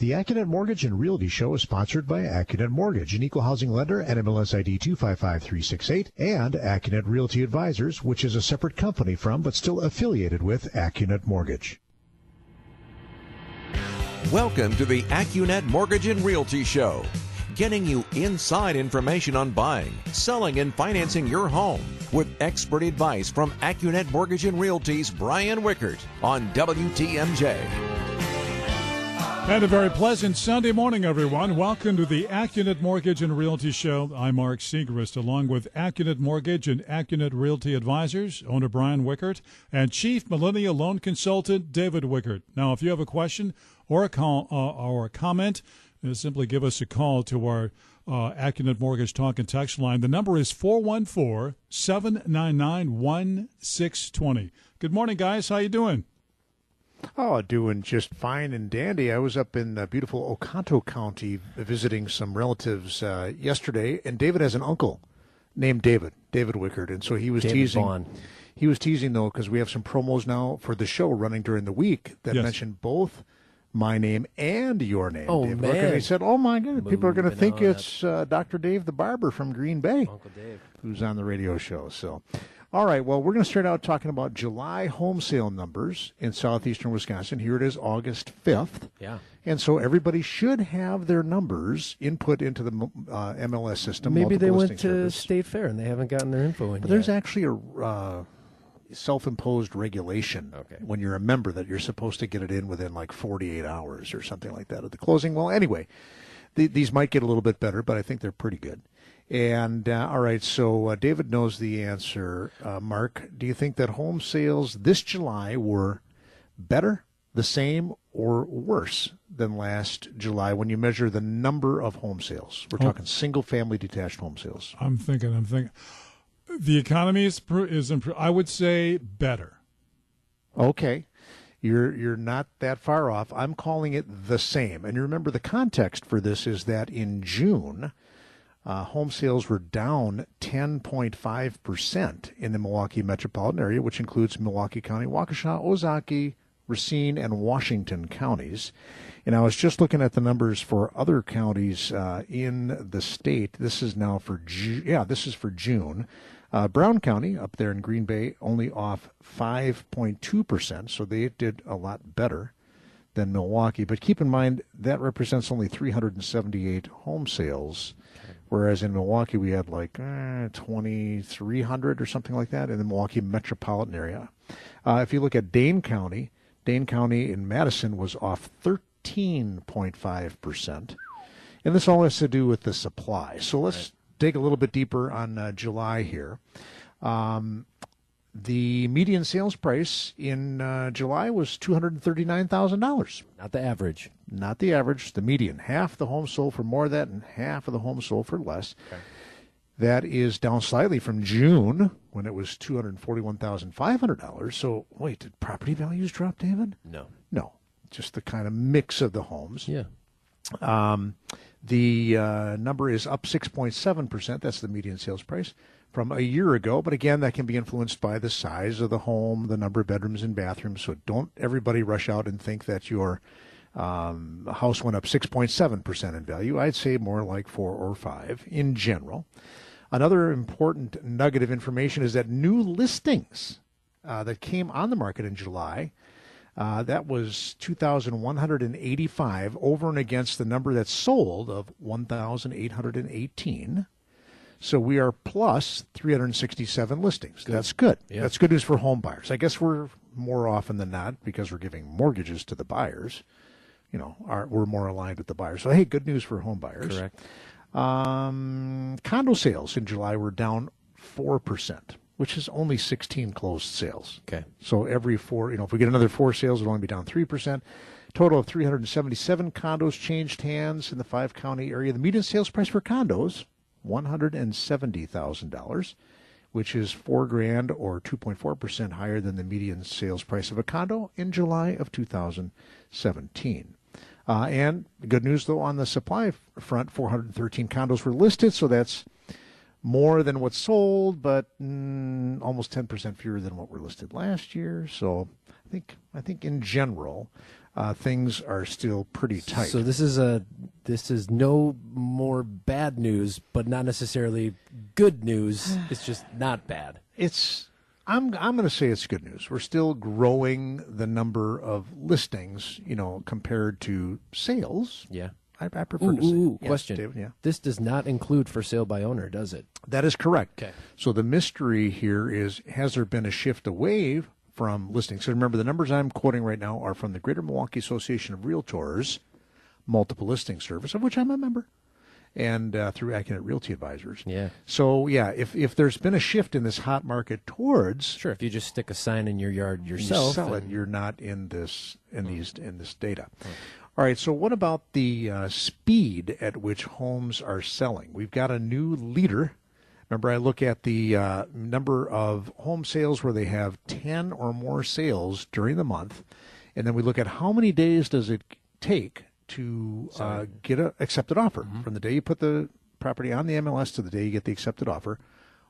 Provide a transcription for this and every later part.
The AccuNet Mortgage and Realty Show is sponsored by AccuNet Mortgage, an equal housing lender, NMLS ID 255368, and AccuNet Realty Advisors, which is a separate company from but still affiliated with AccuNet Mortgage. Welcome to the AccuNet Mortgage and Realty Show, getting you inside information on buying, selling, and financing your home with expert advice from AccuNet Mortgage and Realty's Brian Wickert on WTMJ. And a very pleasant Sunday morning, everyone. Welcome to the AccuNet Mortgage and Realty Show. I'm Mark Segrist, along with AccuNet Mortgage and AccuNet Realty Advisors, owner Brian Wickert, and Chief Millennial Loan Consultant David Wickert. Now, if you have a question or a call uh, or a comment, uh, simply give us a call to our uh, AccuNet Mortgage Talk and Text line. The number is 414 799 1620. Good morning, guys. How you doing? Oh, doing just fine and dandy. I was up in uh, beautiful Oconto County visiting some relatives uh, yesterday, and David has an uncle named David, David Wickert, and so he was David teasing. Vaughn. He was teasing though because we have some promos now for the show running during the week that Yes. mention both my name and your name. Oh, David Wickert. And he said, "Oh my God, people are going to think it's uh, Dr. Dave the barber from Green Bay." Uncle Dave. who's on the radio show. So, all right. Well, we're going to start out talking about July home sale numbers in southeastern Wisconsin. Here it is, August 5th. Yeah. And so everybody should have their numbers input into the uh, MLS system. Maybe they went to service. State Fair and they haven't gotten their info in But yet. there's actually a uh, self-imposed regulation Okay. when you're a member that you're supposed to get it in within like 48 hours or something like that at the closing. Well, anyway, th- these might get a little bit better, but I think they're pretty good. And uh, all right, so uh, David knows the answer. Uh, Mark, do you think that home sales this July were better, the same, or worse than last July when you measure the number of home sales? We're talking single-family detached home sales. I'm thinking, I'm thinking. The economy is, is impro- I would say better. Okay. You're you're not that far off. I'm calling it the same. And you remember the context for this is that in June, uh, home sales were down 10.5 percent in the Milwaukee metropolitan area, which includes Milwaukee County, Waukesha, Ozaukee, Racine, and Washington counties. And I was just looking at the numbers for other counties uh, in the state. This is now for Ju- yeah, this is for June. Uh, Brown County up there in Green Bay only off 5.2 percent, so they did a lot better than Milwaukee. But keep in mind that represents only 378 home sales, whereas in Milwaukee we had like eh, 2,300 or something like that in the Milwaukee metropolitan area. Uh, if you look at Dane County, Dane County in Madison was off 13.5 percent, and this all has to do with the supply. So let's dig a little bit deeper on uh, July here. Um, the median sales price in uh, July was two hundred thirty-nine thousand dollars. Not the average. Not the average, the median. Half the homes sold for more than that, and half of the homes sold for less. That is down slightly from June when it was two hundred forty-one thousand five hundred dollars. So, wait, did property values drop, David? No. No, just the kind of mix of the homes. Yeah. Um, the uh, number is up 6.7%. That's the median sales price from a year ago. But again, that can be influenced by the size of the home, the number of bedrooms and bathrooms. So don't everybody rush out and think that your um, house went up 6.7% in value. I'd say more like four or five in general. Another important nugget of information is that new listings uh, that came on the market in July uh, that was 2,185 over and against the number that sold of 1,818. So we are plus 367 listings. That's good. Yeah. That's good news for home buyers. I guess we're more often than not because we're giving mortgages to the buyers. You know, are, we're more aligned with the buyers. So hey, good news for home buyers. Correct. Um, condo sales in July were down four percent, which is only 16 closed sales. Okay. So every four, you know, if we get another four sales, it'll only be down three percent. Total of 377 condos changed hands in the five county area. The median sales price for condos, one hundred and seventy thousand dollars, which is four grand or 2.4 percent higher than the median sales price of a condo in July of 2017. Uh, and good news though on the supply front, 413 condos were listed, so that's more than what's sold, but mm, almost 10% fewer than what were listed last year. So I think I think in general, uh, things are still pretty tight. So this is a this is no more bad news, but not necessarily good news. It's just not bad. it's I'm I'm going to say it's good news. We're still growing the number of listings, you know, compared to sales. Yeah. I, I prefer Ooh, to say. ooh, ooh, Yes, question. David, yeah. This does not include for sale by owner, does it? That is correct. Okay. So the mystery here is has there been a shift away from listings? So remember, the numbers I'm quoting right now are from the Greater Milwaukee Association of Realtors multiple listing service, of which I'm a member, and uh, through AccuNet Realty Advisors. Yeah. So yeah, if if there's been a shift in this hot market towards Sure. If you just stick a sign in your yard and you yourself, sell it, and- you're not in this in these in this data. All right. So what about the uh, speed at which homes are selling? We've got a new leader. Remember, I look at the uh, number of home sales where they have ten or more sales during the month, and then we look at how many days does it take to uh, get an accepted offer. From the day you put the property on the MLS to the day you get the accepted offer.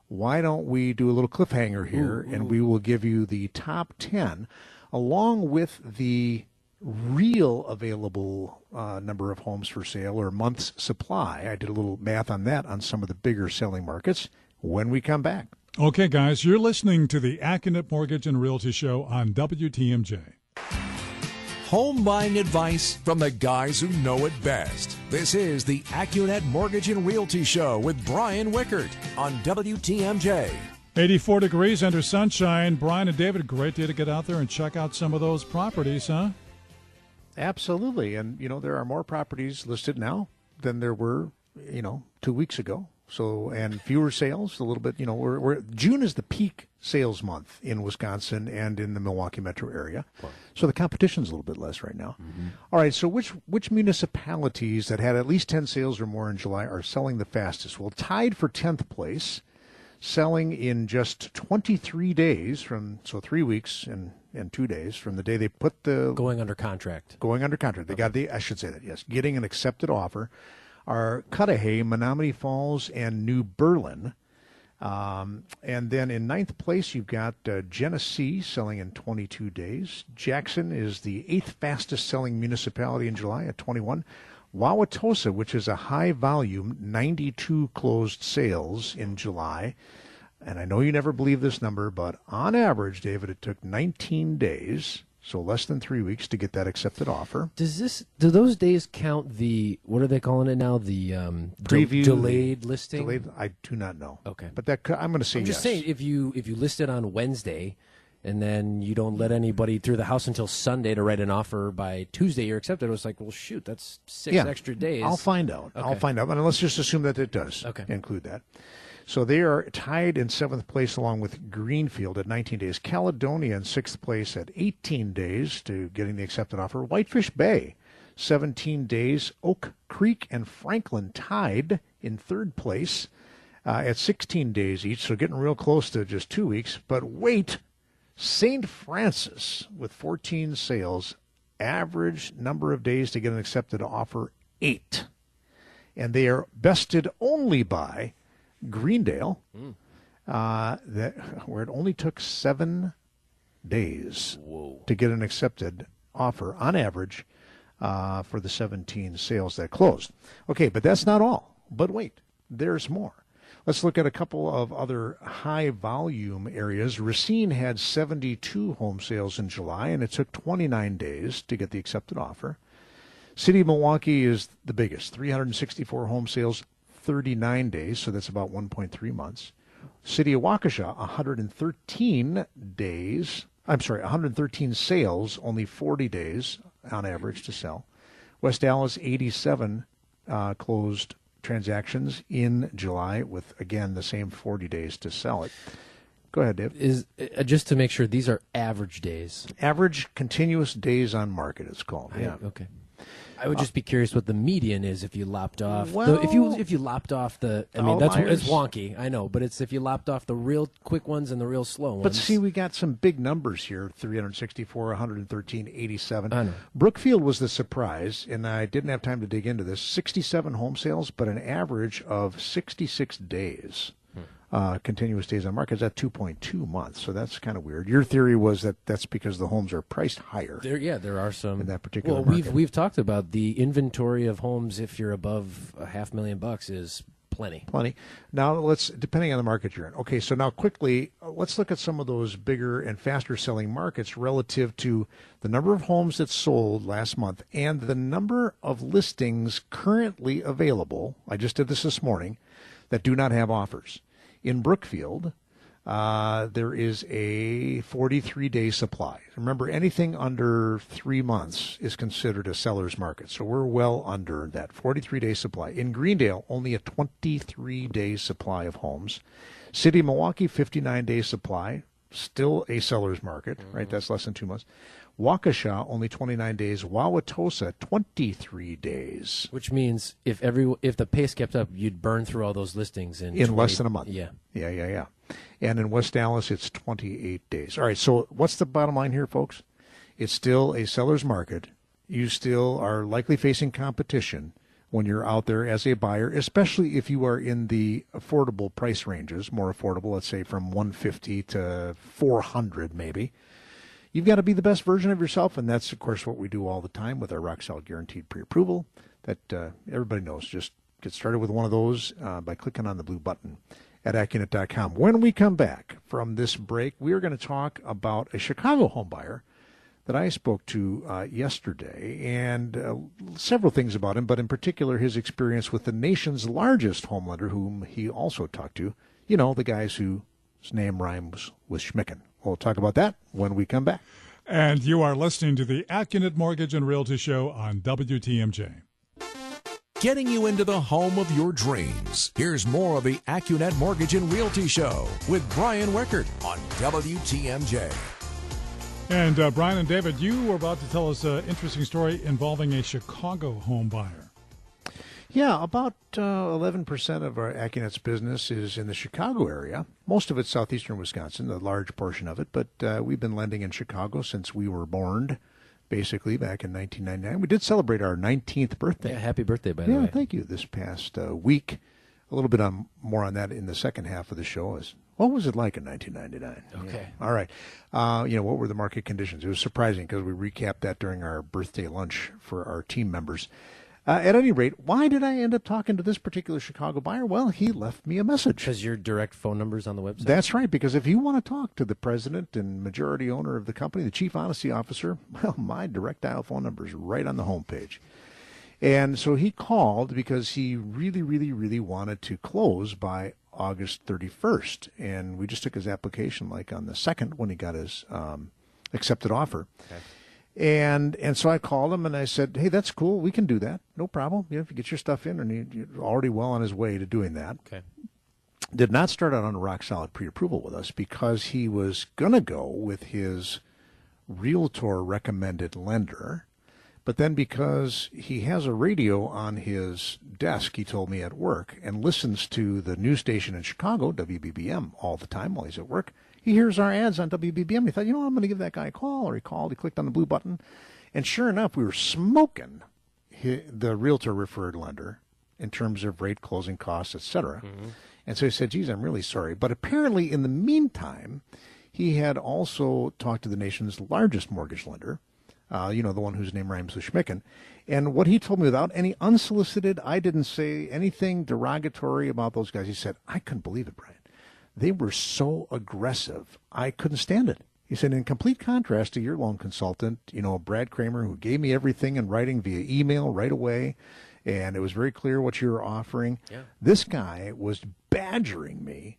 Why don't we do a little cliffhanger here and we will give you the top 10 along with the real available uh, number of homes for sale or month's supply. I did a little math on that on some of the bigger selling markets when we come back. Okay, guys, you're listening to the Accunet Mortgage and Realty Show on WTMJ. Home buying advice from the guys who know it best. This is the AccuNet Mortgage and Realty Show with Brian Wickert on WTMJ. 84 degrees under sunshine. Brian and David, great day to get out there and check out some of those properties, huh? Absolutely. And, you know, there are more properties listed now than there were, you know, two weeks ago. So, and fewer sales, a little bit, you know, we're, we're June is the peak sales month in Wisconsin and in the Milwaukee metro area. So the competition's a little bit less right now. Mm-hmm. All right. So which, which municipalities that had at least 10 sales or more in July are selling the fastest? Well, tied for 10th place, selling in just 23 days from, so three weeks and, and two days from the day they put the going under contract. going under contract. They got the I should say that yes, getting an accepted offer are Cudahy, Menomonee Falls, and New Berlin. Um, and then in ninth place, you've got uh, Genesee selling in 22 days. Jackson is the eighth fastest selling municipality in July at 21. Wauwatosa, which is a high volume, 92 closed sales in July. And I know you never believe this number, but on average, David, it took 19 days, so less than three weeks, to get that accepted offer. Does this do those days count the what are they calling it now? The um, de- Preview, delayed listing. Delayed, I do not know. Okay. but that I'm going to say I'm just yes. saying if you if you list it on Wednesday, and then you don't let anybody through the house until Sunday to write an offer by Tuesday, you're accepted. It was like, well, shoot, that's six yeah, extra days. I'll find out. I'll find out. And let's just assume that it does Okay. include that. So they are tied in seventh place along with Greenfield at 19 days. Caledonia in sixth place at 18 days to getting the accepted offer. Whitefish Bay, 17 days. Oak Creek and Franklin tied in third place uh, at 16 days each. So getting real close to just two weeks. But wait, St. Francis with 14 sales, average number of days to get an accepted offer, eight. And they are bested only by Greendale, uh, that, where it only took seven days to get an accepted offer on average uh, for the 17 sales that closed. Okay, but that's not all. But wait, there's more. Let's look at a couple of other high volume areas. Racine had 72 home sales in July, and it took 29 days to get the accepted offer. City of Milwaukee is the biggest 364 home sales, 39 days, so that's about 1.3 months. City of Waukesha, 113 days. I'm sorry, 113 sales, only 40 days on average to sell. West Allis, 87 uh, closed transactions in July, with again the same 40 days to sell it. Go ahead, Dave. Is uh, just to make sure these are average days. Average continuous days on market, it's called. Yeah. Okay. I would just be curious what the median is if you lopped off. the, if you if you lopped off the, I mean that's it's wonky. I know, but it's if you lopped off the real quick ones and the real slow ones. But see, we got some big numbers here 364, 113, 87. I know. Brookfield was the surprise, and I didn't have time to dig into this 67 home sales, but an average of 66 days uh, continuous days on market is at 2.2 months. So that's kind of weird. Your theory was that that's because the homes are priced higher. There, yeah, there are some In that particular Well, market. we've we've talked about the inventory of homes. If you're above a half million bucks, is plenty. Plenty. Now let's, depending on the market you're in. Okay, so now quickly, uh, let's look at some of those bigger and faster selling markets relative to the number of homes that sold last month and the number of listings currently available. I just did this this morning that do not have offers. In Brookfield, uh, there is a 43 day supply. Remember, anything under three months is considered a seller's market. So we're well under that 43 day supply. In Greendale, only a 23 day supply of homes. City of Milwaukee, 59 day supply. Still a seller's market, right? That's less than two months. Waukesha, only 29 days. Wauwatosa, 23 days. Which means if every if the pace kept up, you'd burn through all those listings in in 20 less than a month. Yeah. Yeah, yeah, yeah. And in West Allis, it's 28 days. All right, so what's the bottom line here, folks? It's still a seller's market. You still are likely facing competition when you're out there as a buyer, especially if you are in the affordable price ranges, more affordable, let's say from 150 to 400 maybe. You've got to be the best version of yourself, and that's, of course, what we do all the time with our Rock Solid Guaranteed Pre-Approval that uh, everybody knows. Just get started with one of those uh, by clicking on the blue button at Accunet.com. When we come back from this break, we are going to talk about a Chicago home buyer that I spoke to uh, yesterday and uh, several things about him, but in particular his experience with the nation's largest home lender, whom he also talked to. You know, the guys whose name rhymes with Schmicken. We'll talk about that when we come back. And you are listening to the Accunet Mortgage and Realty Show on WTMJ. Getting you into the home of your dreams. Here's more of the AccuNet Mortgage and Realty Show with Brian Wickert on WTMJ. And uh, Brian and David, you were about to tell us an interesting story involving a Chicago home buyer. Yeah, about uh, 11% of our Accunet's business is in the Chicago area. Most of it's southeastern Wisconsin, a large portion of it, but uh, we've been lending in Chicago since we were born, basically, back in 1999. We did celebrate our 19th birthday. Yeah, happy birthday, by the Yeah, way. thank you. This past uh, week, a little bit on more on that in the second half of the show. Is what was it like in 1999? Okay. Yeah. All right. Uh, you know, what were the market conditions? It was surprising because we recapped that during our birthday lunch for our team members. Uh, at any rate, why did I end up talking to this particular Chicago buyer? Well, he left me a message. Because your direct phone number's on the website. That's right, because if you want to talk to the president and majority owner of the company, the chief honesty officer, well, my direct dial phone number is right on the homepage. And so he called because he really, really, really wanted to close by August 31st. And we just took his application like on the 2nd when he got his um, accepted offer. And and so I called him and I said, "Hey, that's cool. We can do that. No problem. You know, if you get your stuff in, and he- you're already well on his way to doing that." okay. did not start out on a rock solid pre-approval with us because he was going to go with his realtor recommended lender but then because he has a radio on his desk he told me at work and listens to the news station in chicago wbbm all the time while he's at work he hears our ads on wbbm he thought you know i'm going to give that guy a call or he called he clicked on the blue button and sure enough we were smoking the realtor referred lender in terms of rate closing costs etc and so he said, geez, I'm really sorry. But apparently, in the meantime, he had also talked to the nation's largest mortgage lender, uh, you know, the one whose name rhymes with Schmicken. And what he told me without any unsolicited, I didn't say anything derogatory about those guys. He said, I couldn't believe it, Brian. They were so aggressive. I couldn't stand it. He said, in complete contrast to your loan consultant, you know, Brad Kramer, who gave me everything in writing via email right away, and it was very clear what you were offering. Yeah. This guy was badgering me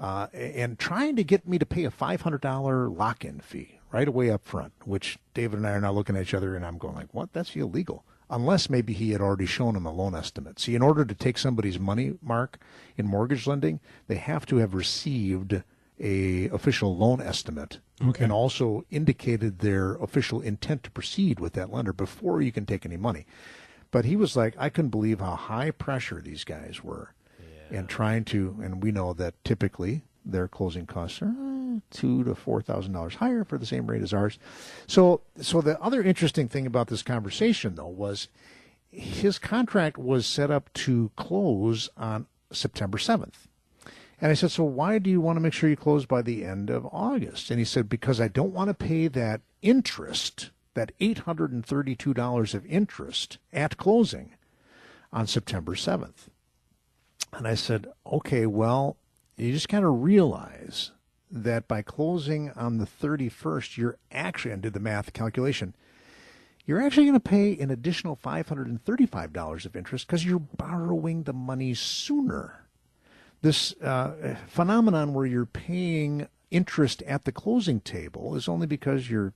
uh, and trying to get me to pay a $500 lock-in fee right away up front, which David and I are now looking at each other, and I'm going like, what? That's illegal. Unless maybe he had already shown him a loan estimate. See, in order to take somebody's money, Mark, in mortgage lending, they have to have received a official loan estimate Okay. and also indicated their official intent to proceed with that lender before you can take any money. But he was like, I couldn't believe how high pressure these guys were and trying to, and we know that typically their closing costs are uh, two to four thousand dollars higher for the same rate as ours. So, so the other interesting thing about this conversation though was his contract was set up to close on September seventh. And I said, So why do you want to make sure you close by the end of August? And he said, Because I don't want to pay that interest, that $832 of interest at closing on September 7th. And I said, Okay, well, you just kind of realize that by closing on the 31st, you're actually, and did the math calculation, you're actually going to pay an additional $535 of interest because you're borrowing the money sooner. This uh, phenomenon where you're paying interest at the closing table is only because you're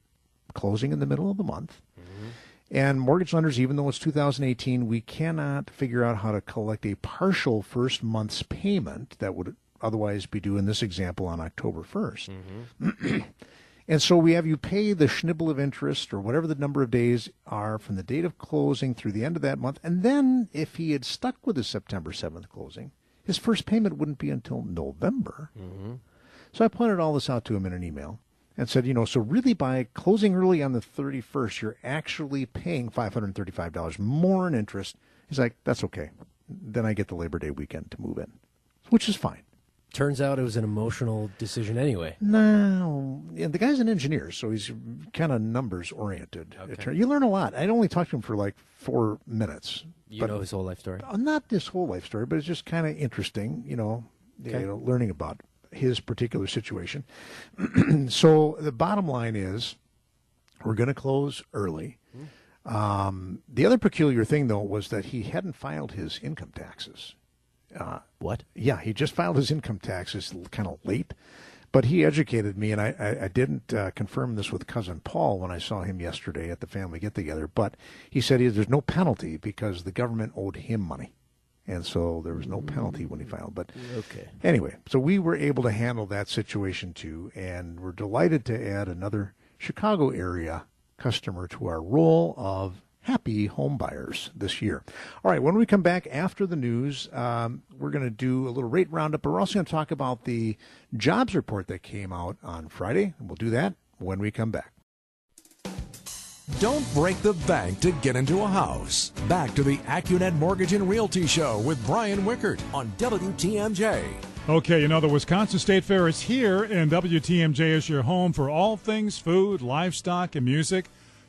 closing in the middle of the month. Mm-hmm. And mortgage lenders, even though it's 2018, we cannot figure out how to collect a partial first month's payment that would otherwise be due in this example on October 1st. Mm-hmm. And so we have you pay the schnibble of interest or whatever the number of days are from the date of closing through the end of that month. And then if he had stuck with his September 7th closing, his first payment wouldn't be until November. Mm-hmm. So I pointed all this out to him in an email and said, you know, so really by closing early on the 31st, you're actually paying $535 more in interest. He's like, that's okay. Then I get the Labor Day weekend to move in, which is fine. Turns out it was an emotional decision anyway. No, yeah, the guy's an engineer, so he's kind of numbers oriented. Okay. You learn a lot. I only talked to him for like four minutes. You but, know his whole life story? Uh, not his whole life story, but it's just kind of interesting, you know, okay. you know, learning about his particular situation. so the bottom line is we're going to close early. Hmm. Um, the other peculiar thing, though, was that he hadn't filed his income taxes. Uh, what? Yeah, he just filed his income taxes kind of late, but he educated me, and I, I, I didn't uh, confirm this with cousin Paul when I saw him yesterday at the family get together. But he said he, there's no penalty because the government owed him money, and so there was no penalty when he filed. But okay, anyway, so we were able to handle that situation too, and we're delighted to add another Chicago area customer to our roll of happy home buyers this year. All right, when we come back after the news, um, we're going to do a little rate roundup, but we're also going to talk about the jobs report that came out on Friday, and we'll do that when we come back. Don't break the bank to get into a house. Back to the AccuNet Mortgage and Realty Show with Brian Wickert on WTMJ. Okay, you know, the Wisconsin State Fair is here, and WTMJ is your home for all things food, livestock, and music.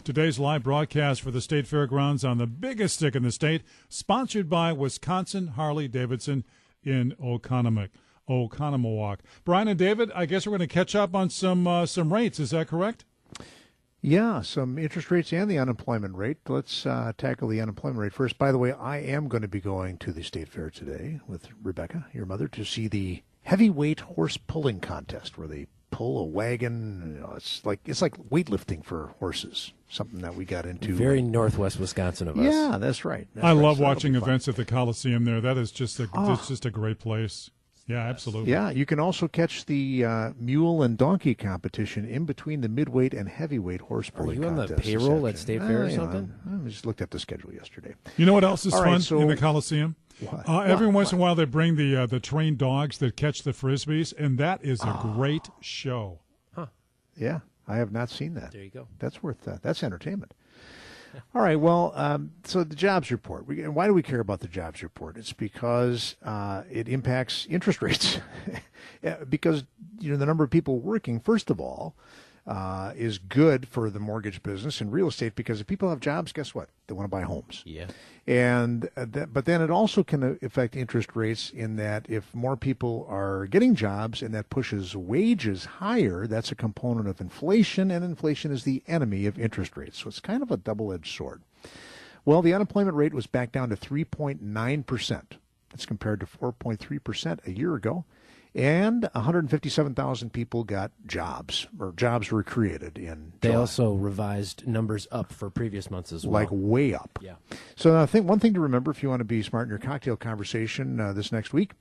Today's live broadcast for the State Fairgrounds on the biggest stick in the state, sponsored by Wisconsin Harley Davidson in Oconomowoc. Oconomowoc. Brian and David, I guess we're going to catch up on some uh, some rates. Is that correct? Yeah, some interest rates and the unemployment rate. Let's uh, tackle the unemployment rate first. By the way, I am going to be going to the state fair today with Rebecca, your mother, to see the heavyweight horse pulling contest where they pull a wagon. You know, it's like it's like weightlifting for horses. Something that we got into. Very northwest Wisconsin of us. Yeah, that's right. That's I right. love so watching events at the Coliseum there. That is just a oh. it's just a great place. Yeah, absolutely. Yeah, you can also catch the uh, mule and donkey competition in between the midweight and heavyweight horse pulling. Are you on the payroll at State Fair or something? I just looked at the schedule yesterday. You know what else is All fun right, so, in the Coliseum? Uh, every what? once in a while, they bring the uh, the trained dogs that catch the frisbees, and that is a oh. great show. Huh? Yeah, I have not seen that. There you go. That's worth that. That's entertainment. All right. Well, um, so the jobs report. We, why do we care about the jobs report? It's because uh, it impacts interest rates. because you know the number of people working. First of all, uh, is good for the mortgage business and real estate because if people have jobs, guess what? They want to buy homes. Yeah. And uh, that, but then it also can affect interest rates in that if more people are getting jobs and that pushes wages higher, that's a component of inflation, and inflation is the enemy of interest rates. So it's kind of a double-edged sword. Well, the unemployment rate was back down to 3.9 percent. That's compared to 4.3 percent a year ago and 157,000 people got jobs or jobs were created in. They July. also revised numbers up for previous months as well, like way up. Yeah. So I think one thing to remember if you want to be smart in your cocktail conversation uh, this next week,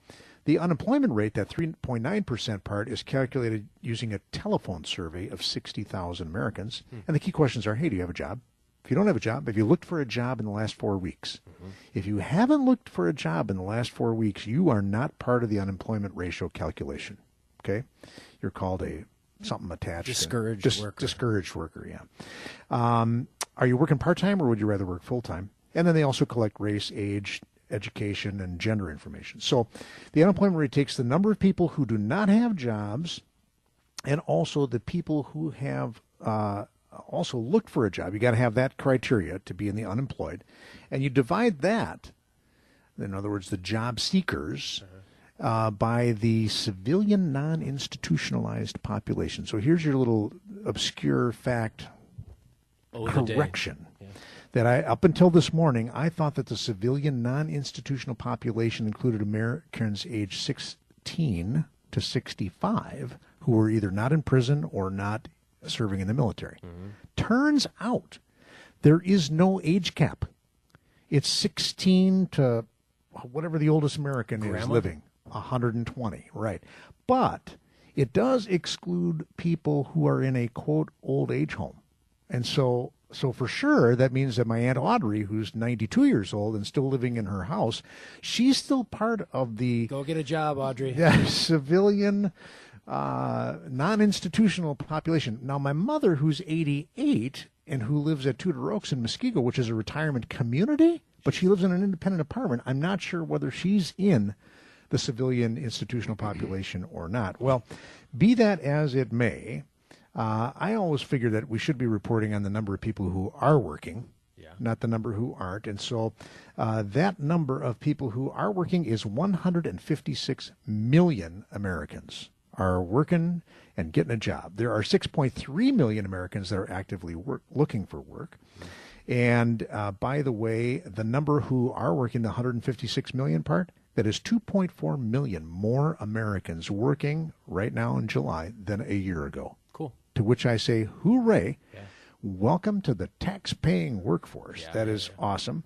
the unemployment rate, that 3.9 percent part, is calculated using a telephone survey of 60,000 Americans, hmm. and the key questions are: Hey, do you have a job? If you don't have a job, if you looked for a job in the last four weeks? Mm-hmm. If you haven't looked for a job in the last four weeks, you are not part of the unemployment ratio calculation. Okay, you're called a something attached. Discouraged dis- worker. Discouraged worker. Yeah. Um, are you working part time or would you rather work full time? And then they also collect race, age, education and gender information. So the unemployment rate takes the number of people who do not have jobs and also the people who have uh, also looked for a job. You got to have that criteria to be in the unemployed, and you divide that, in other words, the job seekers. Uh, by the civilian non institutionalized population. So here's your little obscure fact Oh, correction. That I, up until this morning, I thought that the civilian non institutional population included Americans aged 16 to 65 who were either not in prison or not serving in the military. Mm-hmm. Turns out there is no age cap. It's 16 to whatever the oldest American is Grandma? living, 120, right. But it does exclude people who are in a quote old age home. And so so for sure that means that my aunt Audrey who's 92 years old and still living in her house, she's still part of the Go get a job, Audrey. yeah, civilian, uh, non-institutional population. Now, my mother, who's 88 and who lives at Tudor Oaks in Muskego, which is a retirement community, but she lives in an independent apartment. I'm not sure whether she's in the civilian institutional population or not. Well, be that as it may, uh, I always figure that we should be reporting on the number of people who are working not the number who aren't. And so uh, that number of people who are working is 156 million Americans are working and getting a job. There are 6.3 million Americans that are actively work, looking for work. And uh, by the way, the number who are working, the 156 million part, that is 2.4 million more Americans working right now in July than a year ago. Cool. To which I say, hooray. Welcome to the tax paying workforce. that is awesome.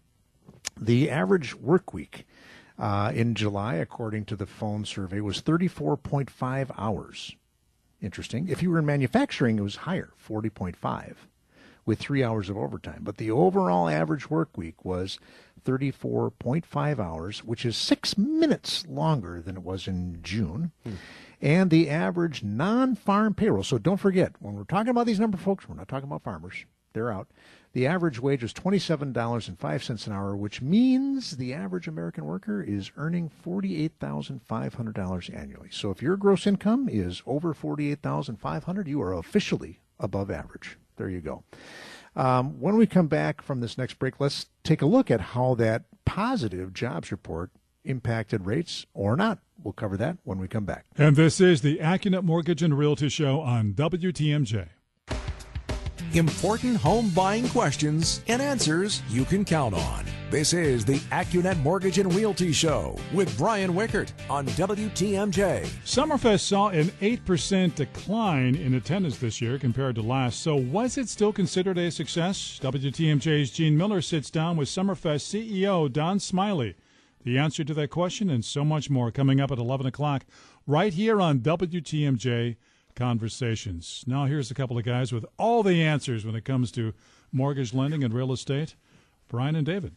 The average work week uh, in July, according to the phone survey, was 34.5 hours. Interesting. If you were in manufacturing, it was higher, 40.5, with three hours of overtime. But the overall average work week was 34.5 hours, which is six minutes longer than it was in June. And the average non farm payroll, so don't forget, when we're talking about these number folks, we're not talking about farmers, they're out. The average wage was $27.05 an hour, which means the average American worker is earning $48,500 annually. So if your gross income is over 48,500, you are officially above average. There you go. Um, when we come back from this next break, let's take a look at how that positive jobs report impacted rates or not. We'll cover that when we come back. And this is the Accunet Mortgage and Realty Show on WTMJ. Important home buying questions and answers you can count on. This is the AccuNet Mortgage and Realty Show with Brian Wickert on WTMJ. Summerfest saw an 8% decline in attendance this year compared to last. So, was it still considered a success? WTMJ's Gene Mueller sits down with Summerfest CEO Don Smiley. The answer to that question and so much more coming up at 11 o'clock right here on WTMJ Conversations. Now, here's a couple of guys with all the answers when it comes to mortgage lending and real estate Brian and David.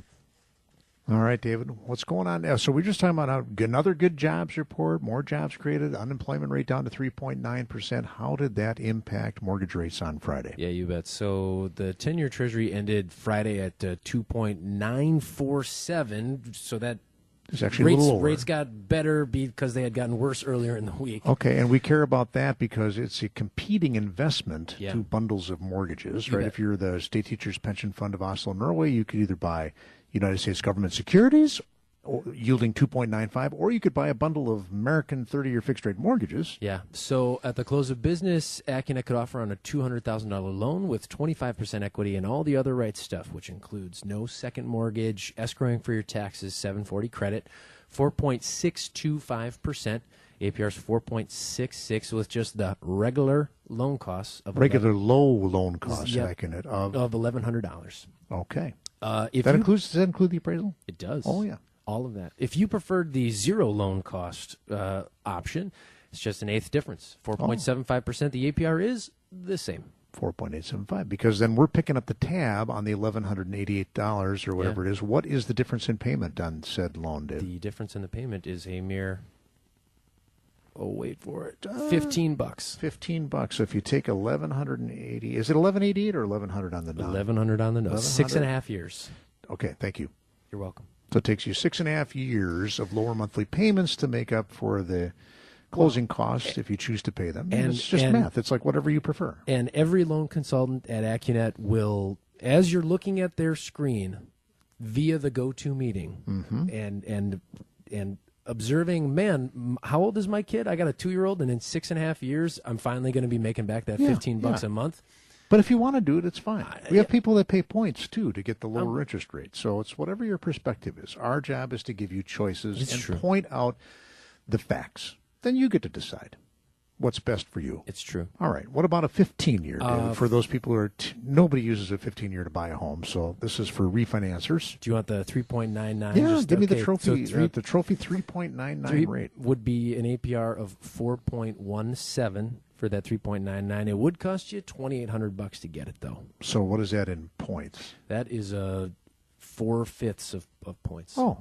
All right, David, what's going on now? So we're just talking about another good jobs report, more jobs created, unemployment rate down to 3.9%. How did that impact mortgage rates on Friday? Yeah, you bet. So the 10 year Treasury ended Friday at uh, 2.947. So that It's actually a rates, little over. rates got better because they had gotten worse earlier in the week. Okay, and we care about that because it's a competing investment Yeah. to bundles of mortgages, You right? bet. If you're the State Teachers Pension Fund of Oslo, Norway, you could either buy United States government securities yielding 2.95, or you could buy a bundle of American 30-year fixed-rate mortgages. Yeah. So at the close of business, Accunet could offer on a $200,000 loan with 25% equity and all the other right stuff, which includes no second mortgage, escrowing for your taxes, 740 credit, 4.625%. APR's 4.66 with just the regular loan costs of Regular low loan costs, Yep. Of, of $1,100. okay. Uh, if That you, includes, does that include the appraisal? it does. Oh, yeah. All of that. If you preferred the zero loan cost uh, option, it's just an eighth difference. 4.75%. The APR is the same. 4.875 because then we're picking up the tab on the $1188 or whatever it is what is the difference in payment on said loan Dave? The difference in the payment is a mere oh wait for it. Fifteen bucks. 15 bucks so if you take 1180 is it 1188 or 1100 on the dime? Eleven hundred on the nose. Six and a 1100? half years. okay thank you You're welcome. So it takes you six and a half years of lower monthly payments to make up for the closing costs if you choose to pay them. And, and- it's just and- math. It's like whatever you prefer. And every loan consultant at AccuNet will, as you're looking at their screen via the go-to meeting, Mm-hmm. and and and observing, man, how old is my kid? I got a two-year-old, and in six and a half years, I'm finally going to be making back that Yeah, 15 bucks yeah. a month. But if you want to do it, it's fine. We have people that pay points too to get the lower Um, interest rate. So it's whatever your perspective is. Our job is to give you choices and true. point out the facts. Then you get to decide what's best for you. It's true. All right. What about a 15 year? Uh, for those people who are t- nobody uses a 15 year to buy a home, so this is for refinancers. Do you want the 3.99? Yeah, Just- give me the trophy. So three, uh, the trophy 3.99 three rate. would be an APR of 4.17 for that 3.99. It would cost you 2,800 bucks to get it though. So what is that in points? That is uh, four fifths of, of points. Oh,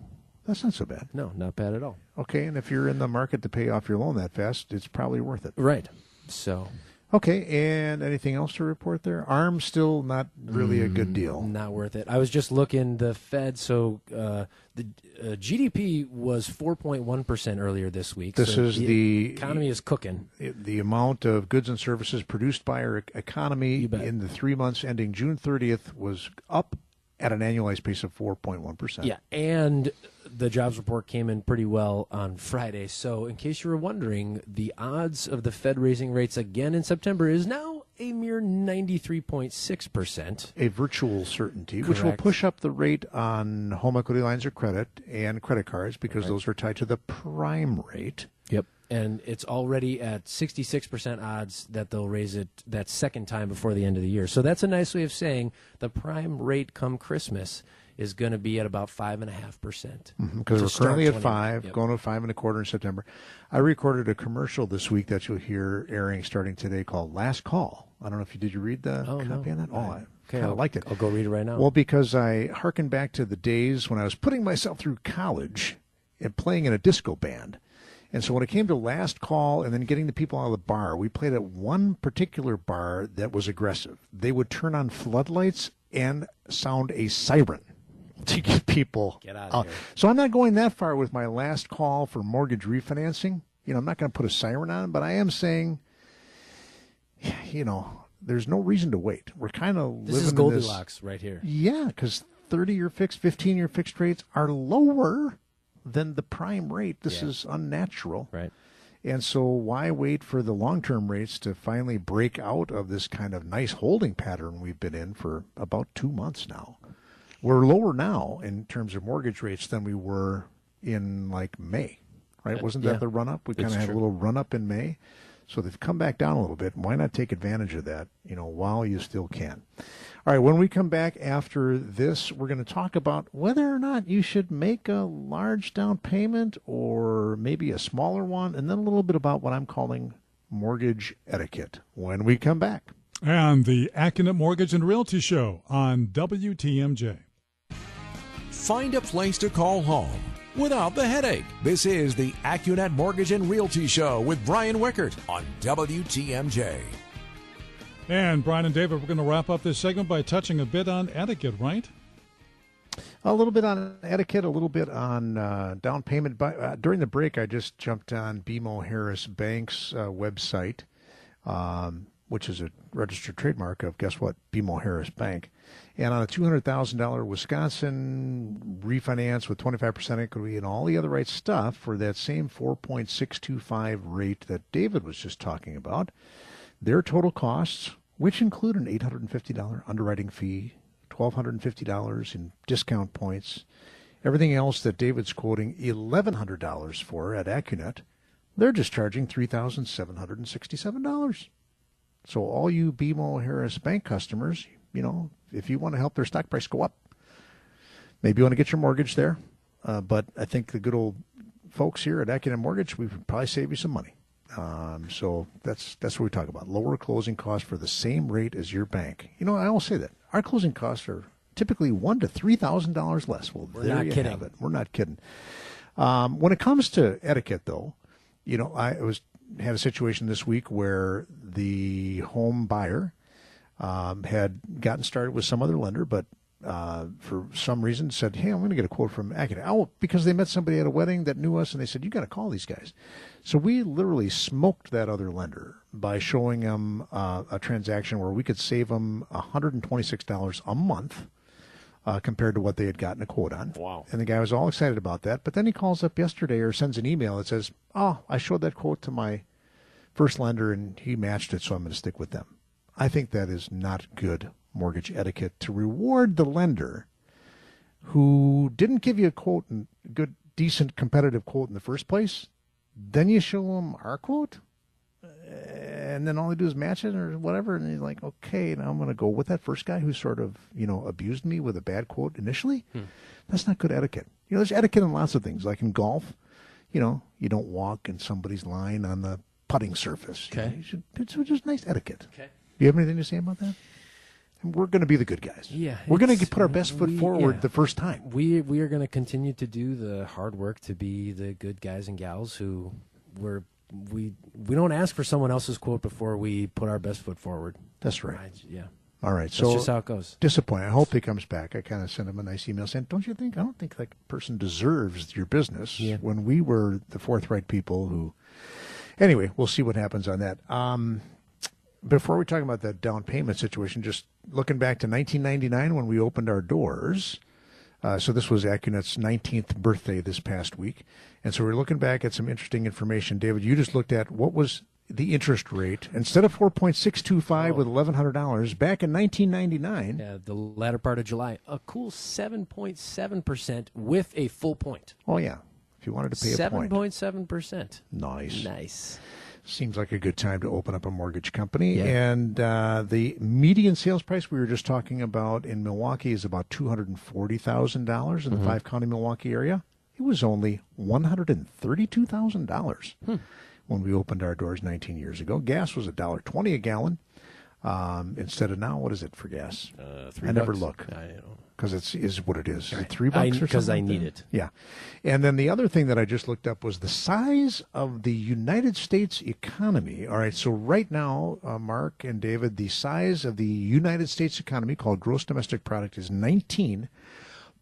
that's not so bad. No, not bad at all. Okay, and if you're in the market to pay off your loan that fast, it's probably worth it. Right. So Okay, and anything else to report there? ARM still not really a Mm, good deal. not worth it. I was just looking the Fed. So uh, the uh, GDP was 4.1 percent earlier this week. This So is the- economy is cooking. The amount of goods and services produced by our economy in the three months ending June 30th was up at an annualized pace of 4.1%. Yeah, and the jobs report came in pretty well on Friday. So, in case you were wondering, the odds of the Fed raising rates again in September is now a mere 93.6%. A virtual certainty, which will push up the rate on home equity lines of credit and credit cards because those are tied to the prime rate. Yep. And it's already at 66% odds that they'll raise it that second time before the end of the year. So that's a nice way of saying the prime rate come Christmas is going to be at about 5.5%. because To we're currently at 20 five, Yep. going to five and a quarter in September. I recorded a commercial this week that you'll hear airing starting today called "Last Call." I don't know if you did. You read the Oh, copy no. on that? Oh, I Okay, of liked it. I'll go read it right now. Well, because I hearken back to the days when I was putting myself through college and playing in a disco band. And so when it came to last call and then getting the people out of the bar, we played at one particular bar that was aggressive. They would turn on floodlights and sound a siren to get people Get out. here. So I'm not going that far with my last call for mortgage refinancing. You know, I'm not going to put a siren on, but I am saying, you know, there's no reason to wait. We're kind of this living is in Goldilocks right here. yeah, because 30 year fixed, 15 year fixed rates are lower than the prime rate. This Yeah. is unnatural. Right. And so, why wait for the long term rates to finally break out of this kind of nice holding pattern we've been in for about two months now? We're lower now in terms of mortgage rates than we were in like May, right? Wasn't that yeah. the run up? We kind of had true. a little run up in May. So they've come back down a little bit. Why not take advantage of that, you know, while you still can? All right, when we come back after this, we're going to talk about whether or not you should make a large down payment or maybe a smaller one, and then a little bit about what I'm calling mortgage etiquette when we come back. And the Accunet Mortgage and Realty Show on WTMJ. Find a place to call home without the headache. This is the AccuNet Mortgage and Realty Show with Brian Wickert on WTMJ. And Brian and David, we're going to wrap up this segment by touching a bit on etiquette, right? A little bit on etiquette, a little bit on uh, down payment. But uh, during the break, I just jumped on BMO Harris Bank's uh, website, um, which is a registered trademark of guess what, BMO Harris Bank, and on a two hundred thousand dollar Wisconsin refinance with twenty five percent equity and all the other right stuff for that same four point six two five rate that David was just talking about, their total costs, which include an eight hundred and fifty dollar underwriting fee, twelve hundred and fifty dollars in discount points, everything else that David's quoting eleven hundred dollars for at AccuNet, they're just charging three thousand seven hundred and sixty seven dollars. So all you BMO Harris Bank customers, you know, if you want to help their stock price go up, maybe you want to get your mortgage there. Uh, but I think the good old folks here at AccuNet Mortgage, we would probably save you some money. Um, so that's that's what we talk about: lower closing costs for the same rate as your bank. You know, I always say that our closing costs are typically one to three thousand dollars less. Well, We're there not you kidding. have it. We're not kidding. Um, when it comes to etiquette, though, you know, I was had a situation this week where the home buyer um, had gotten started with some other lender, but uh, for some reason said, "Hey, I'm going to get a quote from Accunet." Oh, because they met somebody at a wedding that knew us, and they said, "You got to call these guys." So we literally smoked that other lender by showing them uh, a transaction where we could save them $126 a month. Uh, compared to what they had gotten a quote on. Wow. And the guy was all excited about that. But then he calls up yesterday or sends an email that says, Oh, I showed that quote to my first lender and he matched it, so I'm going to stick with them. I think that is not good mortgage etiquette to reward the lender who didn't give you a quote and good, decent, competitive quote in the first place. Then you show them our quote, and then all they do is match it or whatever. And he's like, okay, now I'm going to go with that first guy who sort of, you know, abused me with a bad quote initially. Hmm. That's not good etiquette. You know, there's etiquette in lots of things, like in golf. You know, you don't walk in somebody's line on the putting surface. You know, Okay. you should, it's just nice etiquette. Okay. Do you have anything to say about that? We're going to be the good guys. Yeah, We're going to put our best foot we- forward yeah. the first time. We we are going to continue to do the hard work to be the good guys and gals who we're we we don't ask for someone else's quote before we put our best foot forward. That's right. Right, Yeah, All right. that's So just how it goes. disappointed. I hope he comes back. I kind of sent him a nice email saying, "Don't you think? I don't think that person deserves your business." Yeah. When we were the forthright people who, anyway, we'll see what happens on that. Um, before we talk about that down payment situation, just looking back to 1999 when we opened our doors. Uh, so this was Accunet's 19th birthday this past week, and so we're looking back at some interesting information. David, you just looked at what was the interest rate instead of 4.625 with $1,100 back in 1999. Yeah, the latter part of July, a cool seven point seven percent with a full point. Oh yeah, if you wanted to pay a Seven point, point seven percent. nice. Nice. Seems like a good time to open up a mortgage company. Yeah. And uh, the median sales price we were just talking about in Milwaukee is about two hundred and forty thousand dollars Mm-hmm. in the five county Milwaukee area. It was only one hundred and thirty-two thousand dollars Hmm. when we opened our doors nineteen years ago. Gas was a dollar twenty a gallon. Um, instead of now, what is it for gas? Uh, three I never look. I. because it's is what it is. Is it three I- bucks or 'cause something? I need it. Yeah, and then the other thing that I just looked up was the size of the United States economy. All right, so right now, uh, Mark and David, the size of the United States economy, called gross domestic product, is nineteen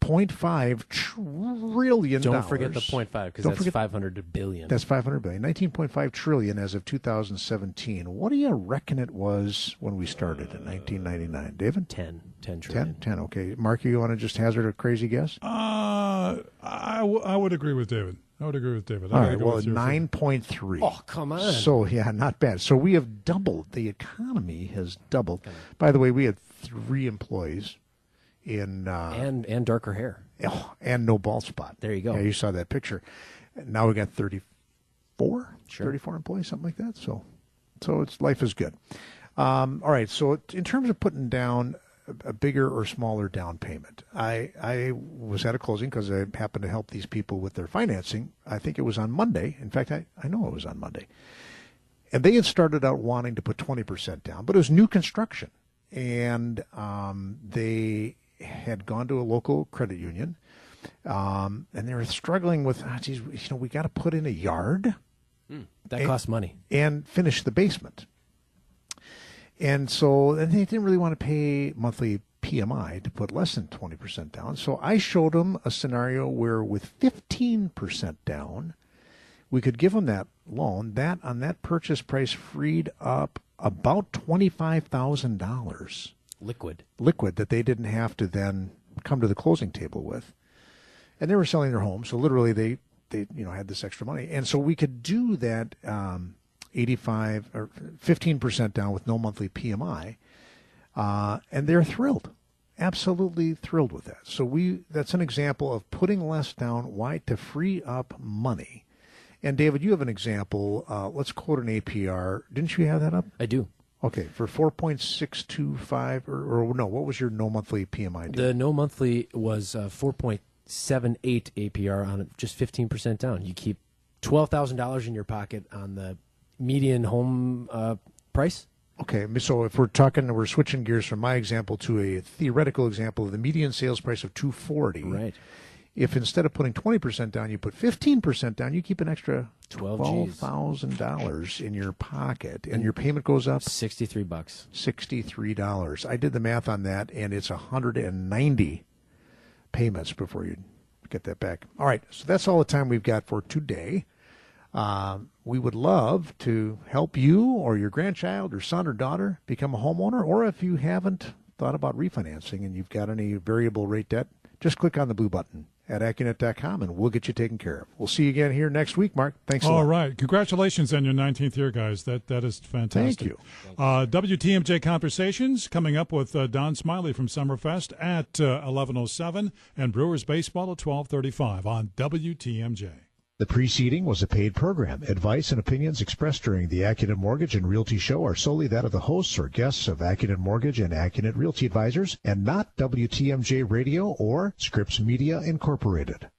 point five trillion. Don't forget the point five because that's forget- five hundred billion. That's 500 billion. 19.5 trillion as of 2017. What do you reckon it was when we started in 1999? David? 10, 10 10? 10, okay. Mark, you want to just hazard a crazy guess? Uh, I, w- I would agree with David. I would agree with David. I All gotta right, go well, with your figure. 9.3. Oh, come on. So, yeah, not bad. So we have doubled. The economy has doubled. By the way, we had three employees in uh, and and darker hair. oh, and no bald spot. There you go. Yeah, you saw that picture. Now we got 34, Sure. 34 employees, something like that. So, so it's life is good. Um, all right. So in terms of putting down a, bigger or smaller down payment, I I was at a closing because I happened to help these people with their financing. I think it was on Monday. In fact, I, I know it was on Monday. And they had started out wanting to put 20% down, but it was new construction. And um, they had gone to a local credit union um, and they were struggling with, ah, geez, you know, we got to put in a yard That Eh, costs money. and finish the basement. And so and they didn't really want to pay monthly PMI to put less than 20% down. So I showed them a scenario where with 15% down, we could give them that loan. That on that purchase price freed up about $25,000 Liquid. liquid that they didn't have to then come to the closing table with. And they were selling their home, so literally they they you know had this extra money, and so we could do that um, eighty five or fifteen percent down with no monthly PMI, uh, and they're thrilled, absolutely thrilled with that. So we that's an example of putting less down. Why to free up money. And David, you have an example. Uh, let's quote an APR. Didn't you have that up? I do. Okay, for four point six two five, or, or no, what was your no monthly PMI? Deal? The no monthly was uh, 4.78 APR on just 15% down. You keep $12,000 in your pocket on the median home uh, price. Okay, so if we're talking, we're switching gears from my example to a theoretical example of the median sales price of two forty. Right. If instead of putting 20% down, you put 15% down, you keep an extra $12,000 in your pocket and your payment goes up 63 bucks. $63. I did the math on that and it's 190 payments before you get that back. All right, so that's all the time we've got for today. Um, we would love to help you or your grandchild or son or daughter become a homeowner, or if you haven't thought about refinancing and you've got any variable rate debt, just click on the blue button at Accunet.com and we'll get you taken care of. We'll see you again here next week, Mark. Thanks a All right. Congratulations on your 19th year, guys. That That is fantastic. Thank you. Uh, WTMJ Conversations coming up with uh, Don Smiley from Summerfest at uh, 11.07 and Brewers Baseball at 12.35 on WTMJ. The preceding was a paid program. Advice and opinions expressed during the Accunet Mortgage and Realty Show are solely that of the hosts or guests of Accunet Mortgage and Accunet Realty Advisors and not WTMJ Radio or Scripps Media Incorporated.